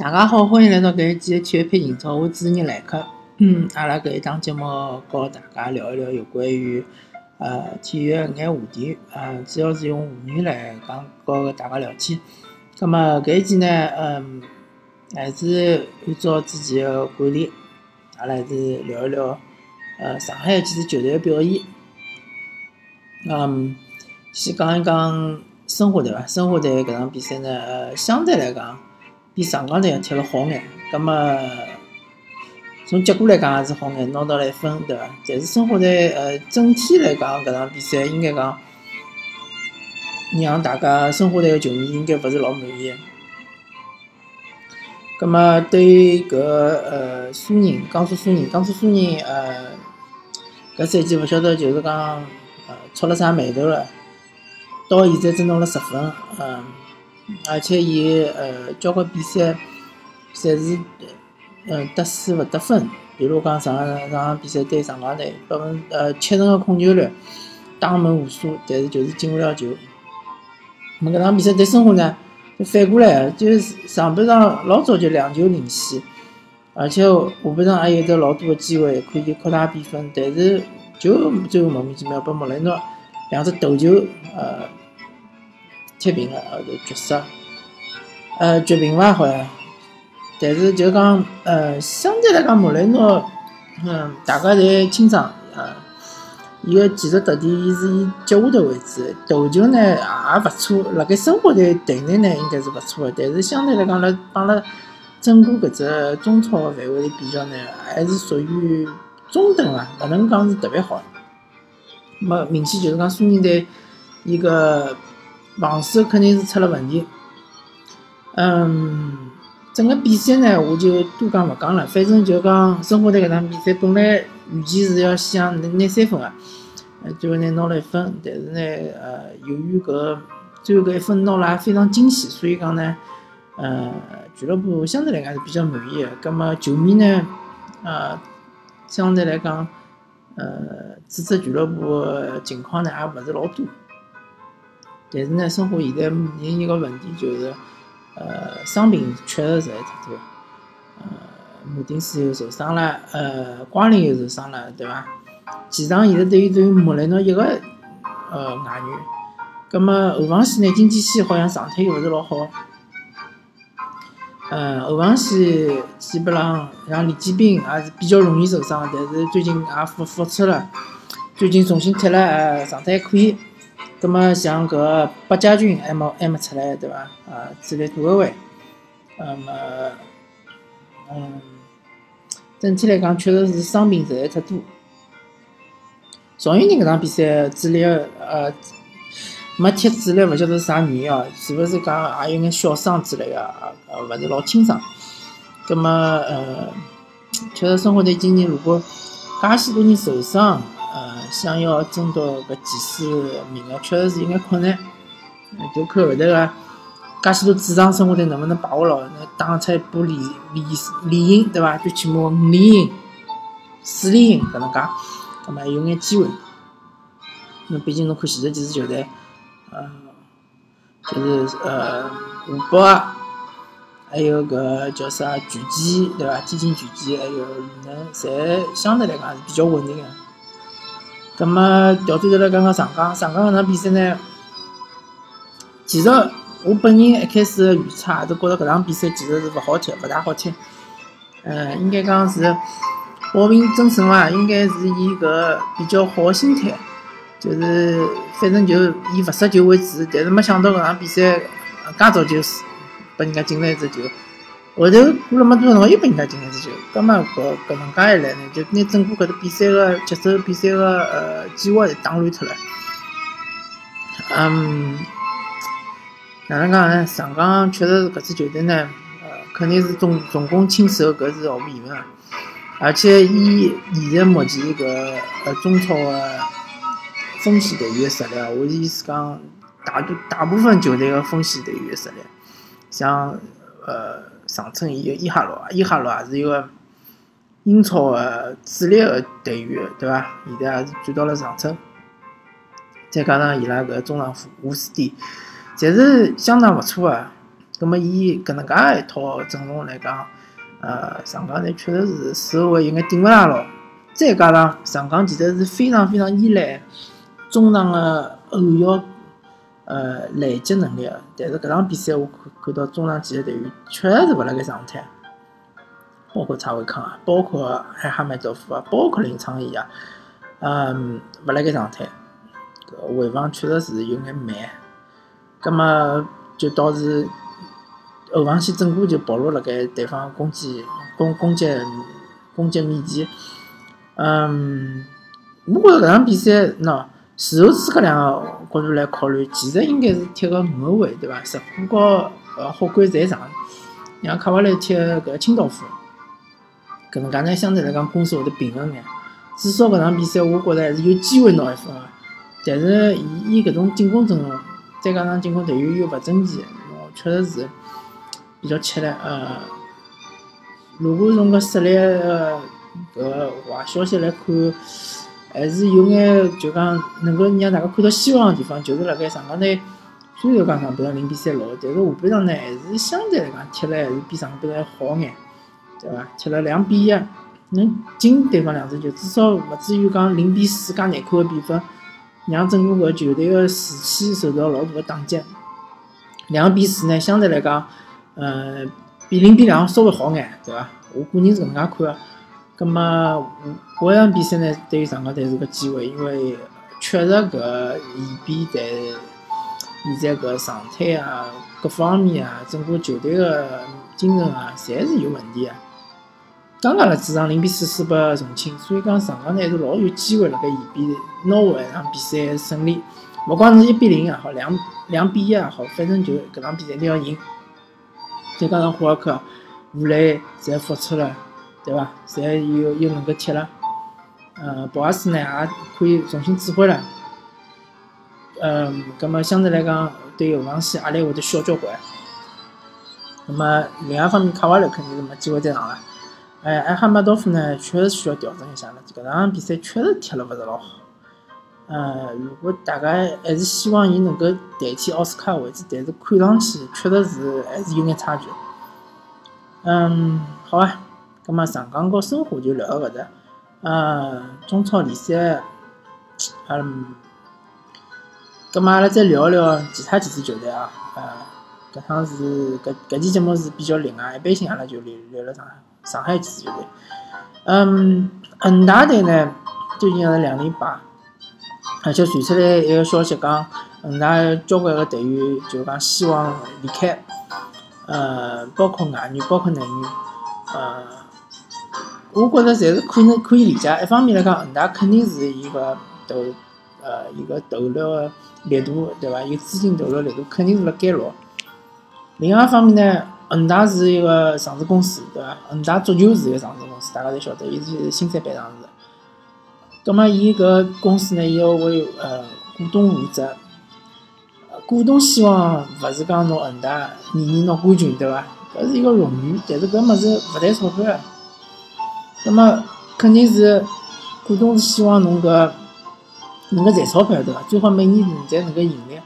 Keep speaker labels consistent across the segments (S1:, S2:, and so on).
S1: 大家好，欢迎来到搿一期的体育篇情操，我主持人来客。嗯，阿拉搿一档节目告大家聊一聊有关于呃体育一眼话题，呃，主要是用妇女来讲，告大家聊天。葛么搿一期呢，嗯，还是按照之前个惯例，阿拉还是聊一聊呃上海几支球队个表现。嗯，先讲一讲申花队伐？申花队搿场比赛呢，呃，相对来讲。比上港队要踢了好眼，葛末从结果来讲也是好眼，拿到了一分，对伐？但是申花队呃整体来讲搿场比赛应该讲让大家申花队个球迷应该勿是老满意。葛末对于搿呃苏宁，江苏苏宁，江苏苏宁呃搿赛季勿晓得就是讲呃出了啥霉头了，到现在只拿了十分，嗯。而且伊呃交关比赛侪是嗯得输勿得分，比如讲上上场比赛对上港队，百分呃七成个控球率，打门无数，但是就是进勿了球。么搿场比赛对申花呢，反过来，就是上半场老早就两球领先，而且下半场还有得老多个机会可以扩大比分，但是就最后莫名其妙被莫雷诺两只头球呃。踢平了，后头绝杀，呃，绝平伐好像，但是就讲，呃，相对来讲，莫雷诺，嗯，大家侪清爽，呃，伊个技术特点，伊是以脚下头为主，头球呢也勿错，辣盖生活队队内呢应该是勿错的，但是相对来讲，辣帮辣整个搿只中超个范围里比较呢，还是属于中等啊，勿能讲是特别好。没明显就是讲苏宁队伊个。防守肯定是出了问题，嗯，整个比赛呢，我就多讲勿讲了。反正就讲申花队搿场比赛本来预计是要想拿三分个，呃，最后呢拿了一分，但是呢，呃，由于搿最后搿一分拿了也非常惊喜，所以讲呢，呃，俱乐部相对来讲是比较满意个。葛末球迷呢，呃，相对来讲，呃，支持俱乐部情况呢也勿是老多。但是呢，申花现在面临一个问题，就是，呃，伤病确实实在太多，呃，马丁斯又受伤了，呃，瓜林又受伤了，对伐？前场现在等于只有穆雷诺一个，呃，外援，葛么后防线呢？经济线好像状态又勿是老好，呃，后防线基本上像李建斌也是比较容易受伤，但是最近也复复出了，最近重新踢了，呃，状态还可以。葛么像搿八家军还没还没出来，对伐？啊，主力左后卫，那么，嗯，整体来讲确实是伤病实在太多。赵云宁搿场比赛主力呃没踢主力，勿晓得是啥原因哦，是勿是讲也有眼小伤之类个，呃，勿是老清爽。葛么呃，确实生活队今年如果介许多人受伤。想要争夺搿几师名额，确实是有眼困难。就看后头个介许多主场生活队能不能把握牢，能打出一波连连连赢，对伐？最起码五连赢、四连赢搿能介，葛末还有眼机会。那毕竟侬看前头几支球队，呃，就是呃，湖北，还有搿叫啥巨基，对伐？天津巨基，还有鲁能，侪相对来讲还是比较稳定个。葛么调转头来讲讲上港，上港搿场比赛呢，其实我本人一开始预测也是觉着搿场比赛其实是勿好踢，勿大好踢。呃，应该讲是保平争胜伐，应该是以搿比较好个心态，就是反正就以勿失球为主。但是没想到搿场比赛介早就输，拨人家进了一只球。后头过了没多少辰光，又被人家进了只球，葛末搿搿能介一来呢，就拿整个搿只比赛个节奏、比赛个呃计划打乱脱了。嗯，哪能讲呢？上港确实是搿支球队呢，呃，肯定是总总攻轻手，搿是毫无疑问啊。而且以现在目前搿呃中超个锋线队员个实力，我意思讲，大多大部分球队个锋线队员个实力，像呃。长春伊个伊哈洛，伊哈洛也是一个英超个主力个队员，对伐？现在也是转到了长春，再加上伊拉搿中场副乌斯蒂，侪是相当勿错个。葛末以搿能介一套阵容来讲，呃，上港队确实是势后卫有眼顶勿大牢。再加上上港其实是非常非常依赖中场个后腰，呃，累积能力。但是搿场比赛我看看到中场几个队员确实是勿辣盖状态，包括蔡伟康啊，包括海哈梅多夫啊，包括林昌义啊，嗯，勿辣盖状态。搿回防确实是有眼慢，葛末就导致后防线整个就暴露辣盖对方攻击攻攻击攻击面前。嗯，我觉着搿场比赛，喏，事后诸葛亮角度来考虑，其实应该是踢个五后卫，对伐？石虎和呃霍圭侪上，让卡瓦莱踢搿清道夫，搿能介呢，相对来讲攻势会得平衡眼。至少搿场比赛，我觉着还是有机会拿一分个。但是以以搿种进攻阵容，再加上进攻队员又勿争气，确实是比较吃力。呃，如果从搿实力呃。搿坏消息来看，还是有眼就讲能够让大家看到希望个地方，就是辣盖上港队虽然讲上半场零比三落，但是下半场呢还是相对来讲踢了还是比上半场好眼，对伐？踢了两比一，能进对方两只球，至少勿至于讲零比四介难看个比分，让整个搿球队个士气受到老大个打击。两比四呢，相对来讲，呃，比零比两稍微好眼，对伐？我个人是搿能介看个。葛末，下场比赛呢，对于上港队是个机会，因为确实搿延边在现在搿状态啊，各方面啊，整个球队个精神啊，侪是有问题个。刚刚辣主场零比四输拨重庆，所以讲上港队是老有机会辣盖延边拿下一场比赛胜利。勿光是一比零也好，两两比一也好，反正就搿场比赛一定要赢。再加上霍尔克、吴磊侪复出了。对伐？侪又又能够踢了，呃，博阿斯呢也可以重新指挥了，嗯，葛末相对来讲，对后防线压力会得小交关。那么另外一方面，卡瓦略肯定是没机会再上了。哎，埃哈梅多夫呢，确实需要调整一下了。搿场比赛确实踢了勿是老好。呃，如果大家还是希望伊能够代替奥斯卡位置，但是看上去确实是还是有眼差距。嗯，好啊。咁么上港和申花就聊到搿搭，呃，中超联赛，嗯，咁么阿拉再聊聊其他几支球队啊，呃，搿趟是搿搿期节目是比较另外，一般性阿拉就聊聊了上海上海几支球队，嗯，恒大队呢最近是两连败，而且传出来一个消息讲，恒大交关个队员就讲希望离开，呃，包括外援，包括内援，呃。我觉着侪是可能可以理解。一方面来讲，恒大肯定是一个投，呃，一个投入个力度，对伐？有资金投入力度肯定是辣减弱。另外一方面呢，恒大是一个上市公司，对伐？恒大足球是一个上市公司，大家侪晓得，伊是新三板上市。葛末伊搿公司呢，伊要为呃股东负责。股东希望勿是讲拿恒大年年拿冠军，对伐？搿是一个荣誉，但是搿物事勿赚钞票。那么肯定是股东是希望侬搿能够赚钞票对伐？最好每年侪能够盈利。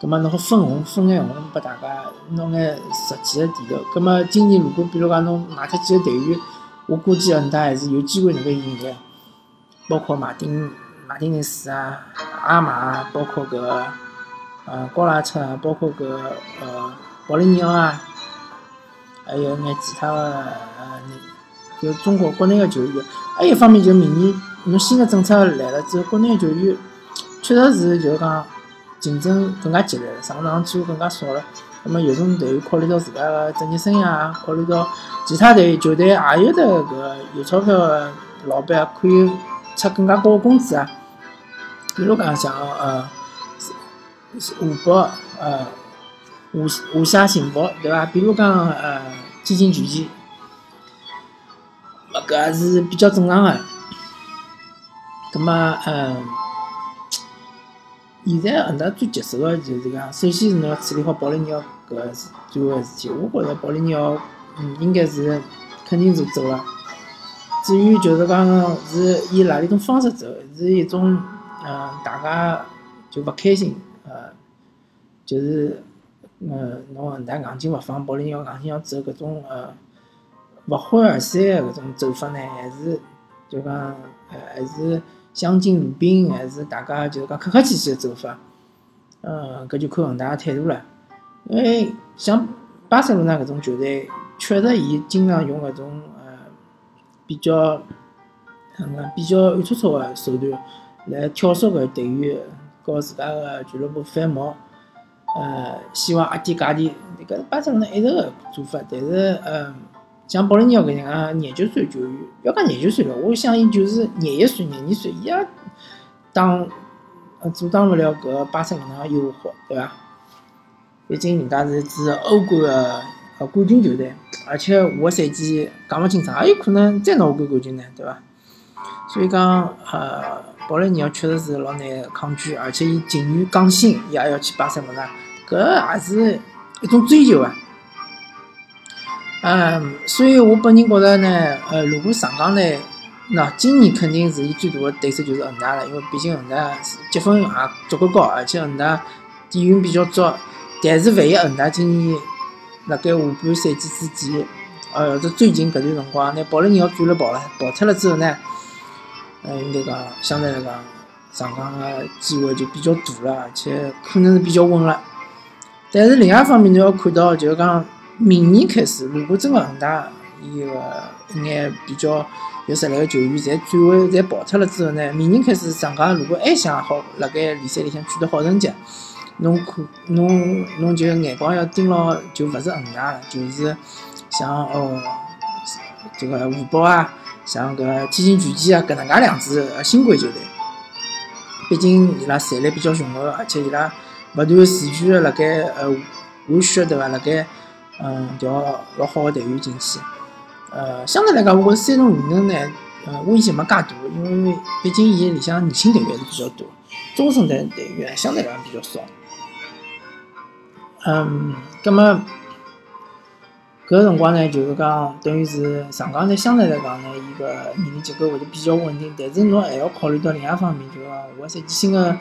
S1: 葛末侬好分红分眼红拨大家，弄眼实际个甜头。葛末今年如果比如讲侬卖脱几个队员，我估计恒大还是有机会能够盈利。包括马丁马丁内斯啊、阿玛啊，包括搿呃高拉特啊，包括搿呃保利尼奥啊，还有眼其他个呃。就中国国内个球员，还有一方面就是明年侬新个政策来了之后，国内球员确实是就是讲竞争更加激烈了，上场机会更加少了。那么有种队员考虑到自家个职业生涯，考虑到其他队球队也有的搿个有钞票个老板可以出更加高个工资啊。比如讲像呃湖北呃华华夏幸福对伐？比如讲呃天津权健。搿还是比较正常个。葛末，嗯，现在恒大最棘手个就是讲，首先是侬要处理好保利尼奥搿个最后个事体。我觉着保利尼奥，嗯，应该是肯定是走了。至于就是讲是以哪一种方式走，是一种，嗯，大家就勿开心，呃，就是呃，侬恒大硬劲勿放，保利尼奥硬劲要走搿种呃勿欢而散个搿种走法呢，还是就讲呃还是相敬如宾，还是大家就是讲客客气气个走法？呃，搿就看恒大个态度了。因为像巴塞罗那搿种球队，确实伊经常用搿种呃比较嗯比较暗搓搓个手段来挑唆搿队员和自家个俱乐部反目。呃，希望压低价钿，搿是巴塞罗那一直个做法。但是，呃，像保利尼奥搿样廿九岁球员，不要讲廿九岁了，我想伊就是廿一岁、廿二岁，伊也当阻挡勿了搿巴塞罗那个诱惑，对伐？毕竟人家是支欧冠个呃冠军球队，而且下个赛季讲勿清爽，也有可能再拿欧冠冠军呢，对伐？所以讲，呃。保利尼奥确实是老难抗拒，而且伊情愿降薪，伊也要去巴塞罗那，搿也是一种追求啊。嗯，所以我本人觉着呢，呃，如果上港呢，那今年肯定是伊最大的对手就是恒大了，因为毕竟恒大积分也足够高，而且恒大底蕴比较足。但是万一恒大今年辣盖下半赛季之前，呃，这最近搿段辰光，拿保利尼奥转了跑了，跑脱了之后呢？呃，应该讲相对来讲，上港个机会就比较大了，而且可能是比较稳了。但是另外一方面，侬要看到，就是讲明年开始，如果真个恒大伊个一眼比较有实力个球员侪转会侪跑脱了之后呢，明年开始上港如果还想好辣盖联赛里向取得好成绩，侬可侬侬就眼光要盯牢，就勿是恒大了，就是像哦这个湖北啊。像搿天津权健啊，搿能介两支新规球队，毕竟伊拉财力比较雄厚，而且伊拉勿断持续个辣盖呃换血对伐？辣盖嗯调老好个队员进去，呃，相对来讲，我觉着三重宇能呢，呃，威胁没介大，因为毕竟伊里向年轻队员是比较多，中生代队员相对来讲比较少。嗯，葛末。搿个辰光呢，就是讲，等于是上港呢，相对来讲呢，伊个年龄结构会得比较稳定。但是侬还要考虑到另外一方面，就是讲下赛季新个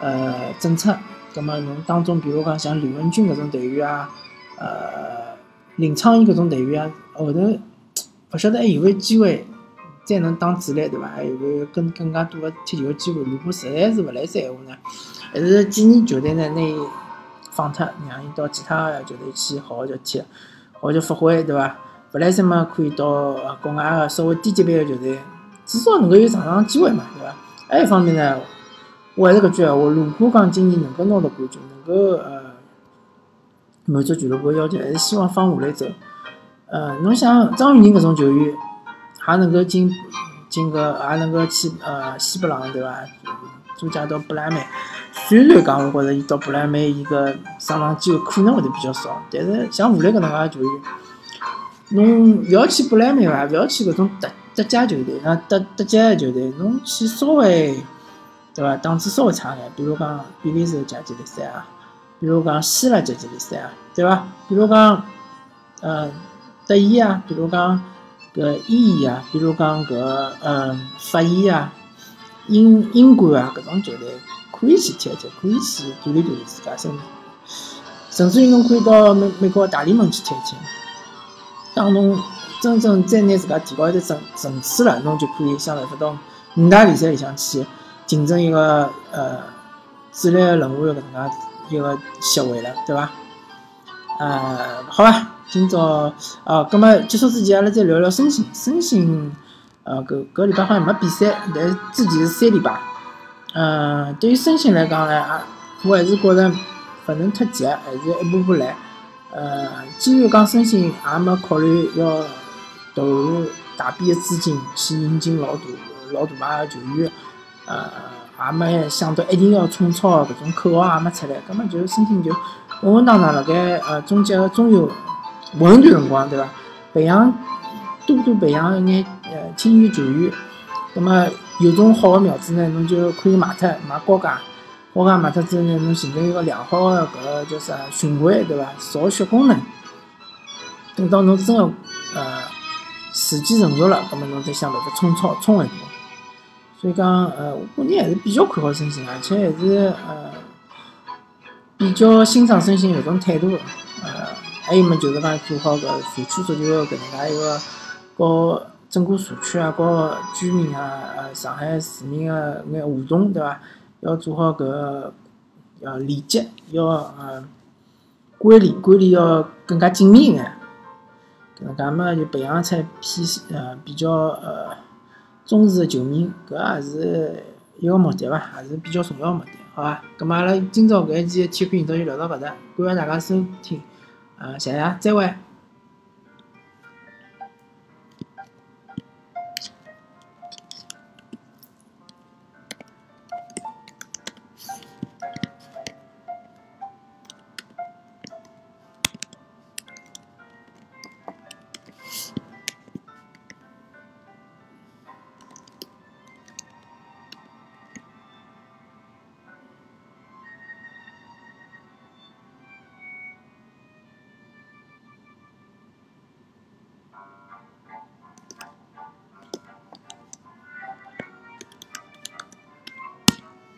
S1: 呃政策。葛末侬当中，比如讲像李文俊搿种队员啊，呃林昌英搿种队员啊，后头勿晓得还有没有机会再能当主力，对伐？还有没有更更加多个踢球个机会？如果实在是勿来三闲话呢，还是建议球队呢拿伊放脱，让伊到其他个球队去好好叫踢。或者发挥，对伐？勿来三嘛，可以到国外个稍微低级别个球队，至少能够有上场机会嘛，对伐？还有一方面呢，我还是搿句闲话，如果讲今年能够拿到冠军，能够呃满足俱乐部要求，还是希望放下来走。呃，侬想张玉宁搿种球员，还能够进进个，还能够去呃西布朗，对伐？租借到不莱梅。虽然讲，我觉着伊到不莱梅伊个上场机会可能会得比较少，但是像武磊搿能介球员，侬勿要去不莱梅伐？勿要去搿种德德甲球队啊，德德甲球队，侬去稍微对伐？档次稍微差眼，比如讲比利时甲级联赛啊，比如讲希腊甲级联赛啊，对伐？比如讲呃德意啊，比如讲搿意乙啊，比如讲搿呃法意啊，英英冠啊搿种球队。可以去踢一踢，可以去锻炼锻炼自家身体，甚至于侬可以到美美国大联盟去踢一踢。当侬真正再拿自家提高一个层层次了，侬就可以想办法到五大联赛里向去竞争一个呃主力人物的搿能介一个席位了，对伐？呃，好吧，今朝啊，葛末结束之前，阿拉再聊聊申鑫。申鑫，呃，搿搿礼拜好像没比赛，但是之前是三礼拜。嗯，对于申鑫来讲呢，啊，我还是觉着勿能太急，还是一步步来。呃，既然讲申鑫也没考虑要投入大笔的资金去引进老大老大牌球员，呃，也没想到一定要冲超搿种口号也没出来，葛末就心情就稳稳当当辣盖呃中级个中游混段辰光，对伐？培养多多培养一眼呃青年球员，葛末。有种好的苗子呢，侬就可以卖脱，卖高价，高价卖脱之后呢，侬形成一个良好的搿个叫啥循环，对伐？造血功能。等到侬真的呃时机成熟了，葛末侬再想办法冲超冲一波。所以讲呃，我个人还是比较看好申鑫，而且还是呃比较欣赏申鑫搿种态度个，呃，还有么就是讲做好搿社区足球搿能介一个和整个社区啊，和居民啊，呃，上海市民个眼互动，对伐？要做好搿要连接，要呃管理管理要更加紧密一眼，搿能介么就培养出批呃比较呃忠实的球迷，搿也是一个目的伐，还是比较重要的目的，好伐？葛末阿拉今朝搿一期的体育频道就聊到搿搭，感谢大家收听，呃，谢谢，再会。